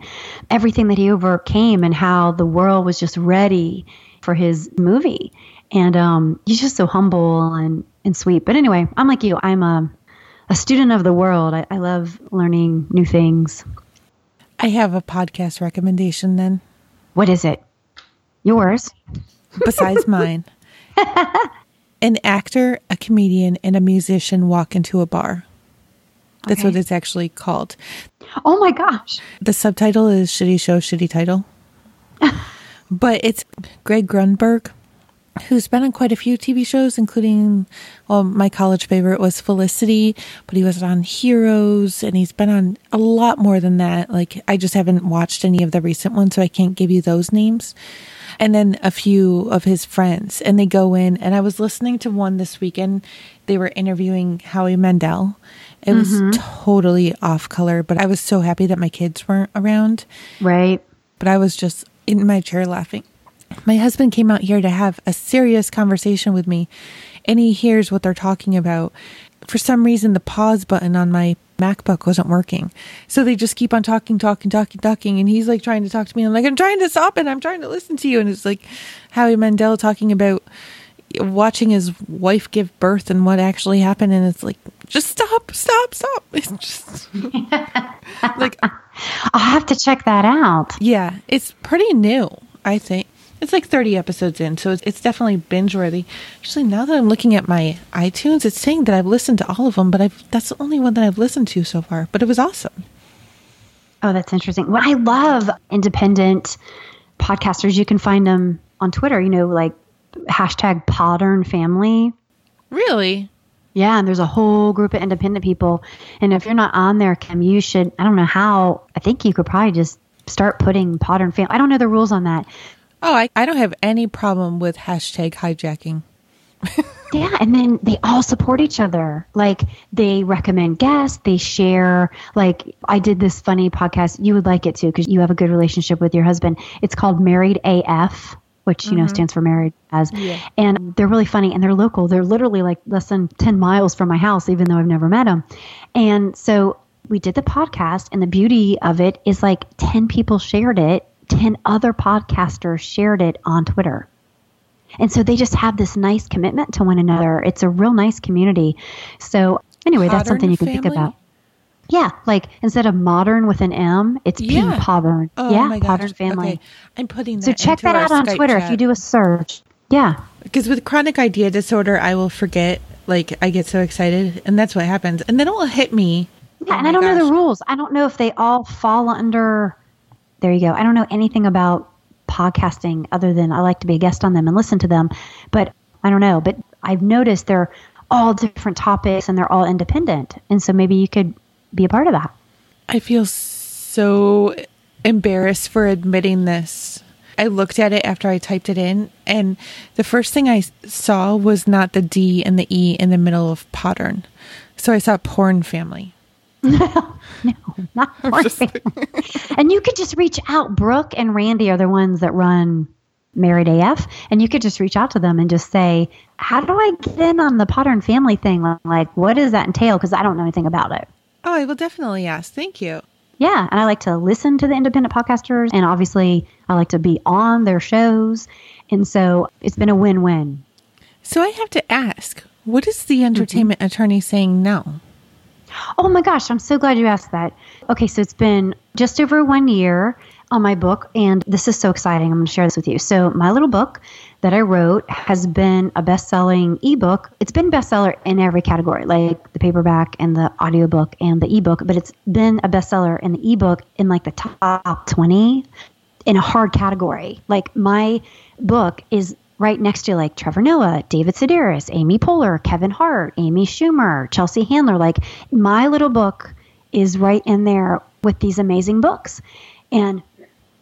everything that he overcame, and how the world was just ready for his movie. And um, he's just so humble and, and sweet. But anyway, I'm like you. I'm a, a student of the world. I, I love learning new things.
I have a podcast recommendation then.
What is it? Yours?
Besides mine. An actor, a comedian, and a musician walk into a bar. That's
Okay.
what it's actually called.
Oh my gosh.
The subtitle is Shitty Show, Shitty Title. but it's Greg Grunberg, who's been on quite a few TV shows, including, well, my college favorite was Felicity, but he was on Heroes, and he's been on a lot more than that. Like, I just haven't watched any of the recent ones, so I can't give you those names. And then a few of his friends, and they go in, and I was listening to one this weekend. They were interviewing Howie Mandel. It was mm-hmm. totally off color, but I was so happy that my kids weren't around
Right.
but I was just in my chair laughing. My husband came out here to have a serious conversation with me, and he hears what they're talking about. For some reason, the pause button on my MacBook wasn't working. So they just keep on talking, talking, talking, talking. And he's like trying to talk to me. I'm like, I'm trying to stop and I'm trying to listen to you. And it's like Howie Mandel talking about watching his wife give birth and what actually happened. And it's like, just stop, stop, stop. It's just like,
I'll have to check that out.
yeah, it's pretty new, I think. It's like 30 episodes in, so it's, it's definitely binge worthy. Actually, now that I'm looking at my iTunes, it's saying that I've listened to all of them, but I've, that's the only one that I've listened to so far. But it was awesome.
Oh, that's interesting. What I love independent podcasters, you can find them on Twitter, you know, like hashtag Podern Family.
Really?
Yeah, and there's a whole group of independent people. And if you're not on there, Kim, you should, I don't know how, I think you could probably just start putting Podern Family. I don't know the rules on that.
Oh, I, I don't have any problem with hashtag hijacking.
Yeah, and then they all support each other. Like they recommend guests, they share. Like I did this funny podcast. You would like it too because you have a good relationship with your husband. It's called Married AF, which you know mm-hmm. stands for Married as.
Yeah.
And they're really funny and they're local. They're literally like less than ten miles from my house, even though I've never met them. And so we did the podcast, and the beauty of it is like ten people shared it. 10 other podcasters shared it on Twitter. And so they just have this nice commitment to one another. It's a real nice community. So anyway, that's something you can think about. Yeah, like instead of modern with an M, it's
Yeah.
P Podern.
Oh,
yeah,
my gosh.
Podern family.
Okay. I'm putting that
So check that out on
Skype
Twitter if you do a search. Yeah.
Because with chronic idea disorder, I will forget. Like, I get so excited, and that's what happens. And then it will hit me.
Yeah,
Oh
and I don't know the rules. I don't know if they all fall under. There you go. I don't know anything about podcasting other than I like to be a guest on them and listen to them. But I don't know. But I've noticed they're all different topics and they're all independent. And so maybe you could be a part of that.
I feel so embarrassed for admitting this. I looked at it after I typed it in, and the first thing I saw was not the D and the E in the middle of Podern. So I saw porn family.
No, no, not and you could just reach out. Brooke and Randy are the ones that run Married AF, and you could just reach out to them and just say, "How do I get in on the Podern Family thing? Like, what does that entail? Because I don't know anything about it."
Oh, I will definitely ask. Thank you.
Yeah, and I like to listen to the independent podcasters, and obviously, I like to be on their shows, and so it's been a win-win.
So I have to ask, what is the mm-hmm. entertainment attorney saying now?
Oh my gosh, I'm so glad you asked that. Okay, so it's been just over one year on my book, and this is so exciting. I'm going to share this with you. So, my little book that I wrote has been a best selling ebook. It's been bestseller in every category, like the paperback and the audiobook and the ebook, but it's been a bestseller in the ebook in like the top 20 in a hard category. Like, my book is right next to like Trevor Noah, David Sedaris, Amy Poehler, Kevin Hart, Amy Schumer, Chelsea Handler. Like my little book is right in there with these amazing books. And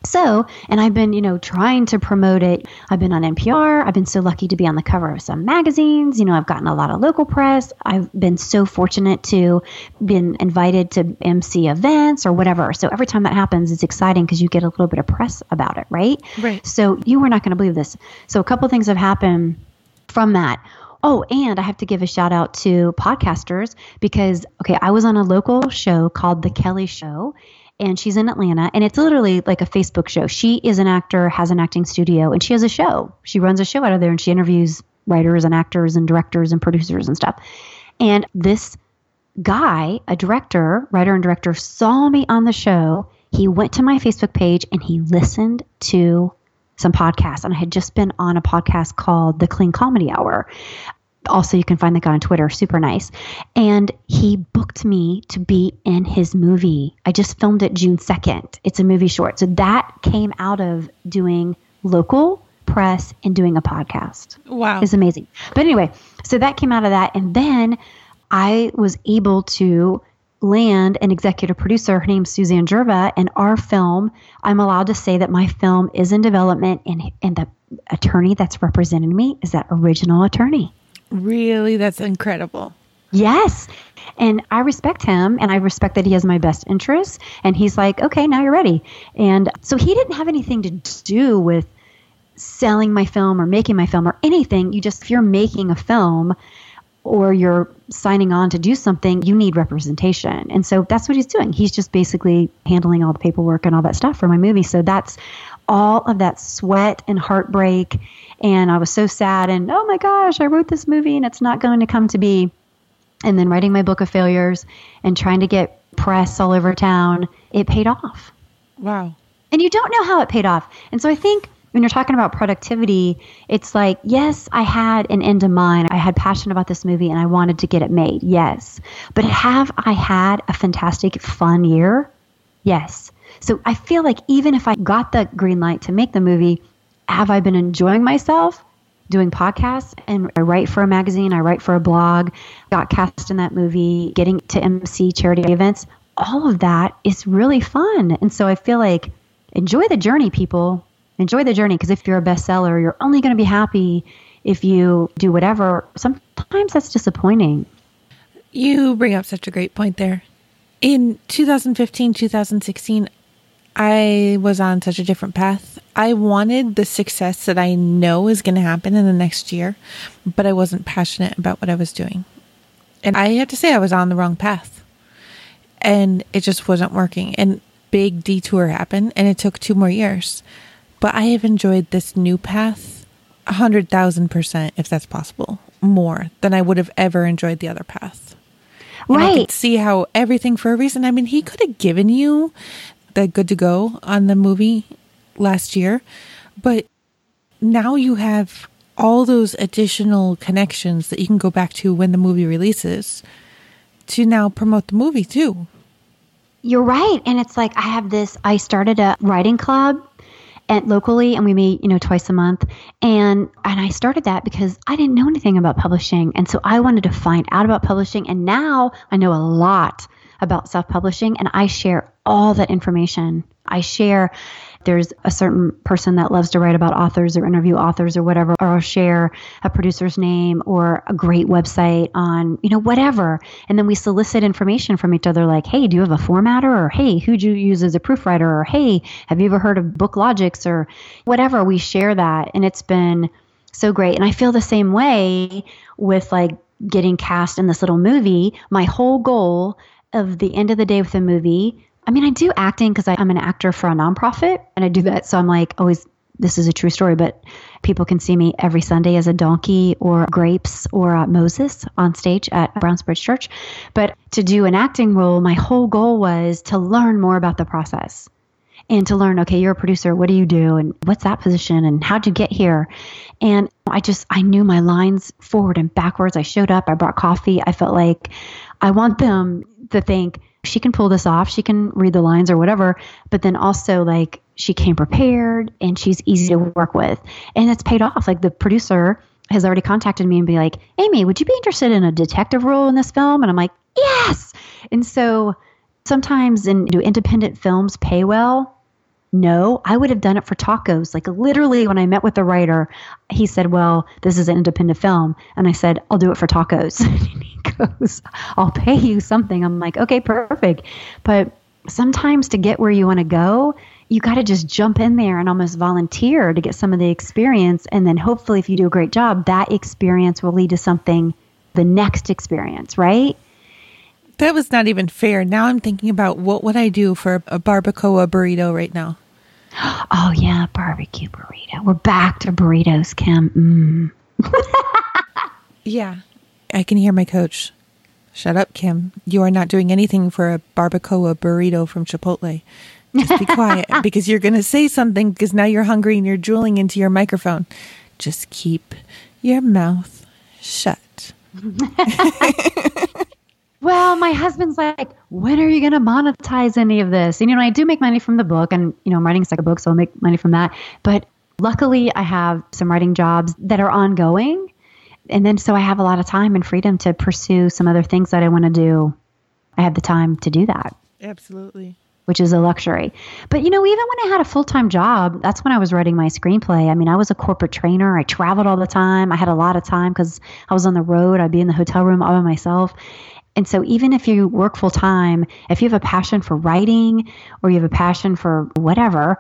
so, and I've been, you know, trying to promote it. I've been on NPR. I've been so lucky to be on the cover of some magazines. You know, I've gotten a lot of local press. I've been so fortunate to been invited to MC events or whatever. So every time that happens, it's exciting because you get a little bit of press about it, right?
Right.
So you were not going to believe this. So a couple things have happened from that. Oh, and I have to give a shout out to podcasters because, okay, I was on a local show called The Kelly Show, and she's in Atlanta, and it's literally like a Facebook show. She is an actor, has an acting studio, and she has a show. She runs a show out of there, and she interviews writers and actors and directors and producers and stuff. And this guy, a director, writer and director, saw me on the show. He went to my Facebook page and he listened to some podcasts. And I had just been on a podcast called The Clean Comedy Hour. Also, you can find the guy on Twitter, super nice. And he booked me to be in his movie. I just filmed it June 2nd. It's a movie short. So that came out of doing local press and doing a podcast.
Wow.
It's amazing. But anyway, so that came out of that. And then I was able to land an executive producer. Her name's Suzanne Jerva. And our film, I'm allowed to say that my film is in development, and, and the attorney that's representing me is that original attorney.
Really? That's incredible.
Yes. And I respect him and I respect that he has my best interests. And he's like, okay, now you're ready. And so he didn't have anything to do with selling my film or making my film or anything. You just, if you're making a film or you're signing on to do something, you need representation. And so that's what he's doing. He's just basically handling all the paperwork and all that stuff for my movie. So that's all of that sweat and heartbreak. And I was so sad. And oh my gosh, I wrote this movie and it's not going to come to be. And then writing my book of failures and trying to get press all over town, it paid off.
Wow.
And you don't know how it paid off. And so I think when you're talking about productivity, it's like, yes, I had an end in mind. I had passion about this movie and I wanted to get it made. Yes. But have I had a fantastic, fun year? Yes. So I feel like even if I got the green light to make the movie, have I been enjoying myself? Doing podcasts and I write for a magazine, I write for a blog, got cast in that movie, getting to MC charity events. All of that is really fun. And so I feel like enjoy the journey, people. Enjoy the journey because if you're a bestseller, you're only going to be happy if you do whatever. Sometimes that's disappointing.
You bring up such a great point there. In 2015, 2016, I was on such a different path. I wanted the success that I know is going to happen in the next year, but I wasn't passionate about what I was doing. And I have to say, I was on the wrong path. And it just wasn't working. And big detour happened, and it took two more years. But I have enjoyed this new path a hundred thousand percent, if that's possible, more than I would have ever enjoyed the other path. And
Right.
could see how everything for a reason. I mean, he could have given you the good to go on the movie last year, but now you have all those additional connections that you can go back to when the movie releases to now promote the movie too.
You're right. And it's like I have this I started a writing club at locally and we meet, you know, twice a month. And and I started that because I didn't know anything about publishing. And so I wanted to find out about publishing and now I know a lot about self-publishing and I share all that information. I share there's a certain person that loves to write about authors or interview authors or whatever, or I'll share a producer's name or a great website on, you know, whatever. And then we solicit information from each other like, hey, do you have a formatter? Or hey, who'd you use as a proofwriter? Or hey, have you ever heard of BookLogix? Or whatever. We share that. And it's been so great. And I feel the same way with like getting cast in this little movie. My whole goal of the end of the day with the movie I mean, I do acting because I'm an actor for a nonprofit and I do that. So I'm like always, this is a true story, but people can see me every Sunday as a donkey or grapes or uh, Moses on stage at Browns Bridge Church. But to do an acting role, my whole goal was to learn more about the process and to learn, okay, you're a producer. What do you do? And what's that position? And how'd you get here? And I just, I knew my lines forward and backwards. I showed up, I brought coffee. I felt like I want them to think, she can pull this off. She can read the lines or whatever. But then also, like, she came prepared and she's easy to work with. And it's paid off. Like, the producer has already contacted me and be like, Amy, would you be interested in a detective role in this film? And I'm like, yes. And so sometimes in do independent films pay well? No, I would have done it for tacos. Like literally, when I met with the writer, he said, Well, this is an independent film. And I said, I'll do it for tacos. he goes, I'll pay you something. I'm like, Okay, perfect. But sometimes to get where you want to go, you got to just jump in there and almost volunteer to get some of the experience. And then hopefully, if you do a great job, that experience will lead to something, the next experience, right?
That was not even fair. Now I'm thinking about what would I do for a barbacoa burrito right now.
Oh yeah, barbecue burrito. We're back to burritos, Kim.
Mm. yeah, I can hear my coach. Shut up, Kim. You are not doing anything for a barbacoa burrito from Chipotle. Just be quiet because you're going to say something because now you're hungry and you're drooling into your microphone. Just keep your mouth shut.
well, my husband's like, when are you going to monetize any of this? And, you know, I do make money from the book and, you know, I'm writing a second book, so I'll make money from that. But luckily, I have some writing jobs that are ongoing. And then so I have a lot of time and freedom to pursue some other things that I want to do. I have the time to do that.
Absolutely
which is a luxury. But you know, even when I had a full time job, that's when I was writing my screenplay. I mean, I was a corporate trainer. I traveled all the time. I had a lot of time because I was on the road. I'd be in the hotel room all by myself. And so, even if you work full time, if you have a passion for writing or you have a passion for whatever,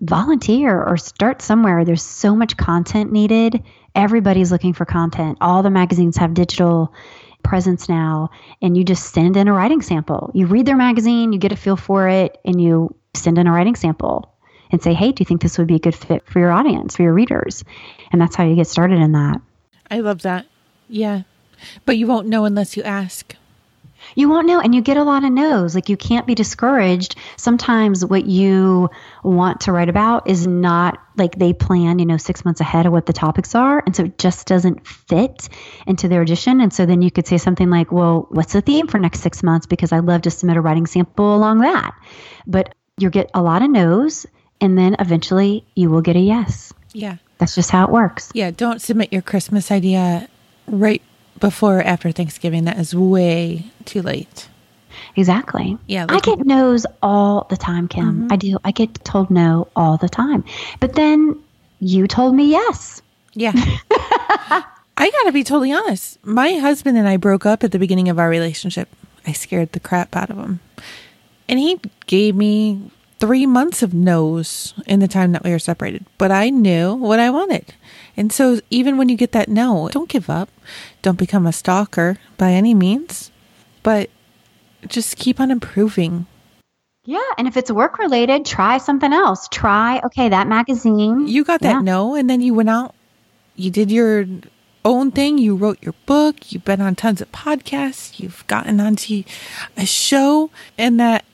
volunteer or start somewhere. There's so much content needed. Everybody's looking for content. All the magazines have digital presence now and you just send in a writing sample. You read their magazine, you get a feel for it, and you send in a writing sample and say, hey, do you think this would be a good fit for your audience, for your readers? And that's how you get started in that.
I love that. Yeah. But you won't know unless you ask
you won't know and you get a lot of no's. Like you can't be discouraged. Sometimes what you want to write about is not like they plan you know six months ahead of what the topics are and so it just doesn't fit into their edition. And so then you could say something like well what's the theme for next six months? Because i'd love to submit a writing sample along that. But you get a lot of no's and then eventually you will get a yes.
Yeah.
That's just how it works.
Yeah don't submit your christmas idea right before or after Thanksgiving. That is way too late.
Exactly.
Yeah.
Like I get no's all the time, Kim. Mm-hmm. I do. I get told no all the time. But then you told me yes.
Yeah. I got to be totally honest. My husband and I broke up at the beginning of our relationship. I scared the crap out of him. And he gave me three months of no's in the time that we were separated, but I knew what I wanted. And so, even when you get that no, don't give up. Don't become a stalker by any means, but just keep on improving.
Yeah. And if it's work related, try something else. Try, okay, that magazine.
You got that yeah. no, and then you went out, you did your own thing. You wrote your book. You've been on tons of podcasts. You've gotten onto a show, and that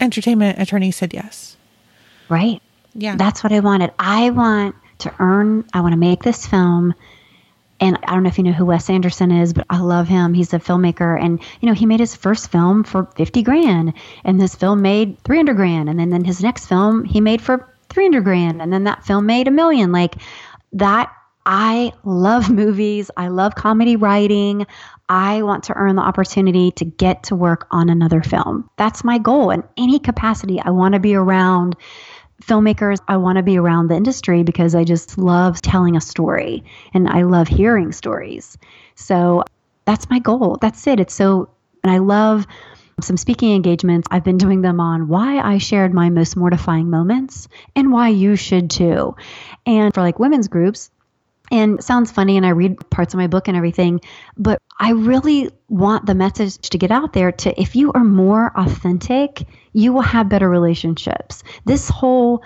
entertainment attorney said yes.
Right.
Yeah.
That's what I wanted. I want to earn, I want to make this film. And I don't know if you know who Wes Anderson is, but I love him. He's a filmmaker. And, you know, he made his first film for 50 grand. And this film made 300 grand. And then, then his next film he made for 300 grand. And then that film made a million. Like that I love movies. I love comedy writing. I want to earn the opportunity to get to work on another film. That's my goal in any capacity. I want to be around filmmakers. I want to be around the industry because I just love telling a story and I love hearing stories. So that's my goal. That's it. It's so, and I love some speaking engagements. I've been doing them on why I shared my most mortifying moments and why you should too. And for like women's groups, and sounds funny and I read parts of my book and everything, but I really want the message to get out there to if you are more authentic, you will have better relationships. This whole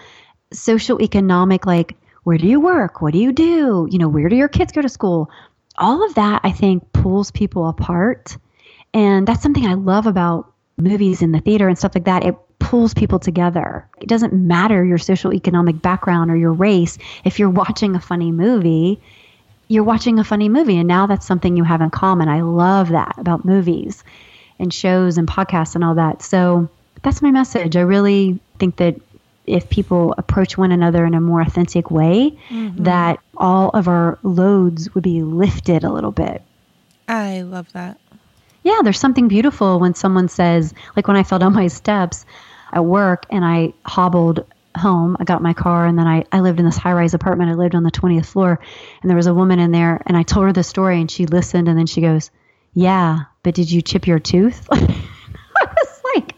social economic like where do you work? What do you do? You know, where do your kids go to school? All of that I think pulls people apart. And that's something I love about movies in the theater and stuff like that. It pulls people together. It doesn't matter your social economic background or your race. If you're watching a funny movie, you're watching a funny movie. And now that's something you have in common. I love that about movies and shows and podcasts and all that. So that's my message. I really think that if people approach one another in a more authentic way, mm-hmm. that all of our loads would be lifted a little bit.
I love that.
yeah, there's something beautiful when someone says, like when I fell down my steps at work and I hobbled home. I got my car and then I, I lived in this high rise apartment. I lived on the 20th floor and there was a woman in there and I told her the story and she listened and then she goes, Yeah, but did you chip your tooth? I was like,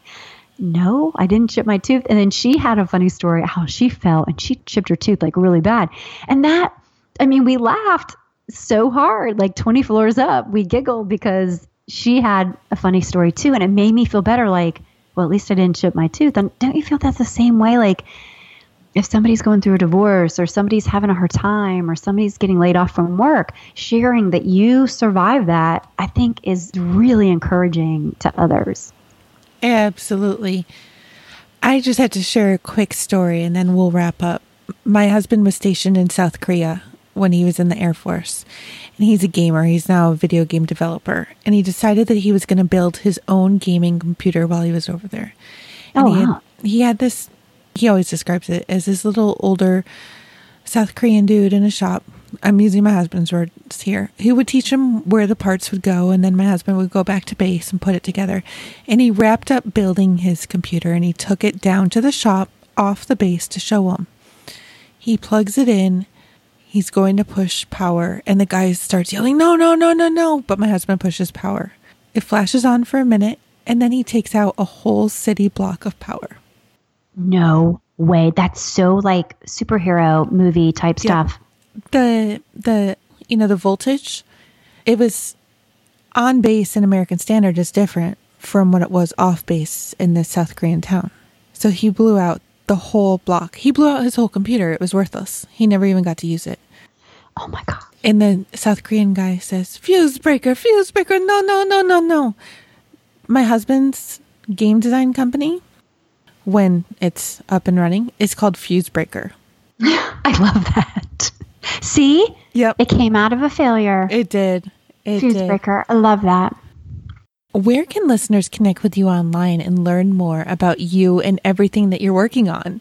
No, I didn't chip my tooth. And then she had a funny story how she fell and she chipped her tooth like really bad. And that, I mean, we laughed so hard, like 20 floors up. We giggled because she had a funny story too. And it made me feel better like, well, at least I didn't chip my tooth. And don't you feel that's the same way? Like, if somebody's going through a divorce or somebody's having a hard time or somebody's getting laid off from work, sharing that you survived that, I think is really encouraging to others.
Absolutely. I just had to share a quick story and then we'll wrap up. My husband was stationed in South Korea when he was in the Air Force. And he's a gamer. He's now a video game developer. And he decided that he was going to build his own gaming computer while he was over there. And
oh,
he,
wow.
had, he had this, he always describes it as this little older South Korean dude in a shop. I'm using my husband's words here. He would teach him where the parts would go, and then my husband would go back to base and put it together. And he wrapped up building his computer and he took it down to the shop off the base to show him. He plugs it in he's going to push power. And the guy starts yelling no no no no no. But my husband pushes power. It flashes on for a minute and then he takes out a whole city block of power.
No way. That's so like superhero movie type stuff.
The the you know the voltage it was on base in american standard is different from what it was off base in this south korean town. So he blew out the whole block. He blew out his whole computer. It was worthless. He never even got to use it.
Oh my God.
And the South Korean guy says, Fuse breaker, fuse breaker. No, no, no, no, no. My husband's game design company, when it's up and running, is called Fuse Breaker.
I love that. See?
Yep.
It came out of a failure.
It did. It
Fuse
did.
breaker. I love that.
Where can listeners connect with you online and learn more about you and everything that you're working on?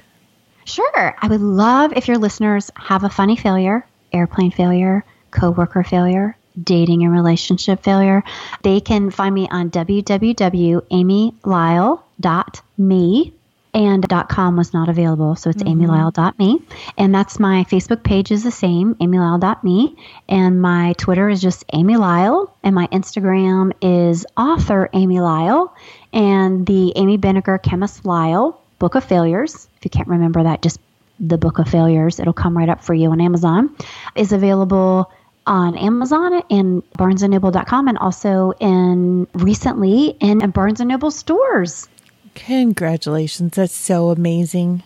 Sure. I would love if your listeners have a funny failure, airplane failure, coworker failure, dating and relationship failure. They can find me on www.amylyle.me and .com was not available, so it's mm-hmm. amylyle.me. And that's my Facebook page is the same, amylyle.me. And my Twitter is just Amy Lyle. And my Instagram is author Amy Lyle. And the Amy Binegar Kemmis Lyle Book of Failures. If you can't remember that, just the Book of Failures. It'll come right up for you on Amazon. Is available on Amazon and barnesandnoble.com and also in recently in Barnes and Noble stores.
Congratulations. That's so amazing.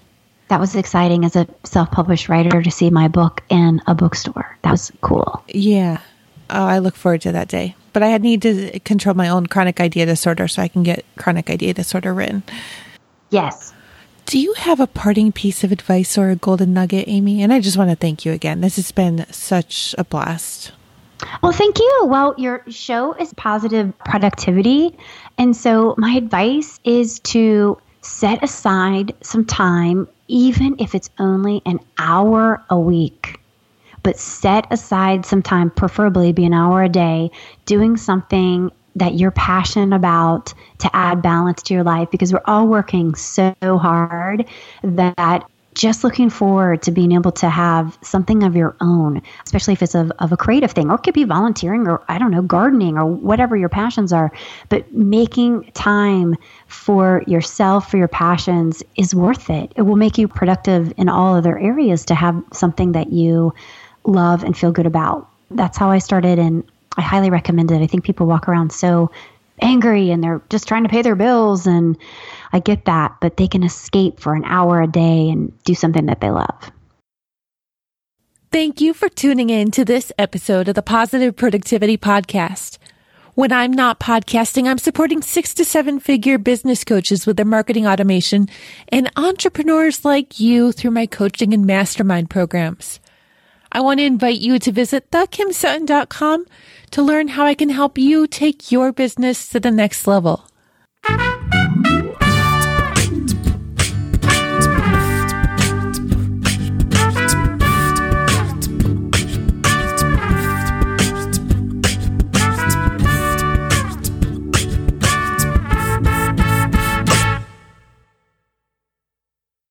That was exciting as a self published writer to see my book in a bookstore. That was cool.
Yeah. Oh, I look forward to that day. But I need to control my own chronic idea disorder so I can get chronic idea disorder written.
Yes.
Do you have a parting piece of advice or a golden nugget, Amy? And I just want to thank you again. This has been such a blast.
Well, thank you. Well, your show is positive productivity. And so, my advice is to set aside some time, even if it's only an hour a week. But set aside some time, preferably be an hour a day, doing something that you're passionate about to add balance to your life because we're all working so hard that just looking forward to being able to have something of your own, especially if it's of, of a creative thing, or it could be volunteering, or I don't know, gardening, or whatever your passions are. But making time for yourself, for your passions, is worth it. It will make you productive in all other areas to have something that you love and feel good about. That's how I started, and I highly recommend it. I think people walk around so angry and they're just trying to pay their bills and I get that, but they can escape for an hour a day and do something that they love.
Thank you for tuning in to this episode of the Positive Productivity Podcast. When I'm not podcasting, I'm supporting six to seven figure business coaches with their marketing automation and entrepreneurs like you through my coaching and mastermind programs. I want to invite you to visit thekimsutton.com to learn how I can help you take your business to the next level.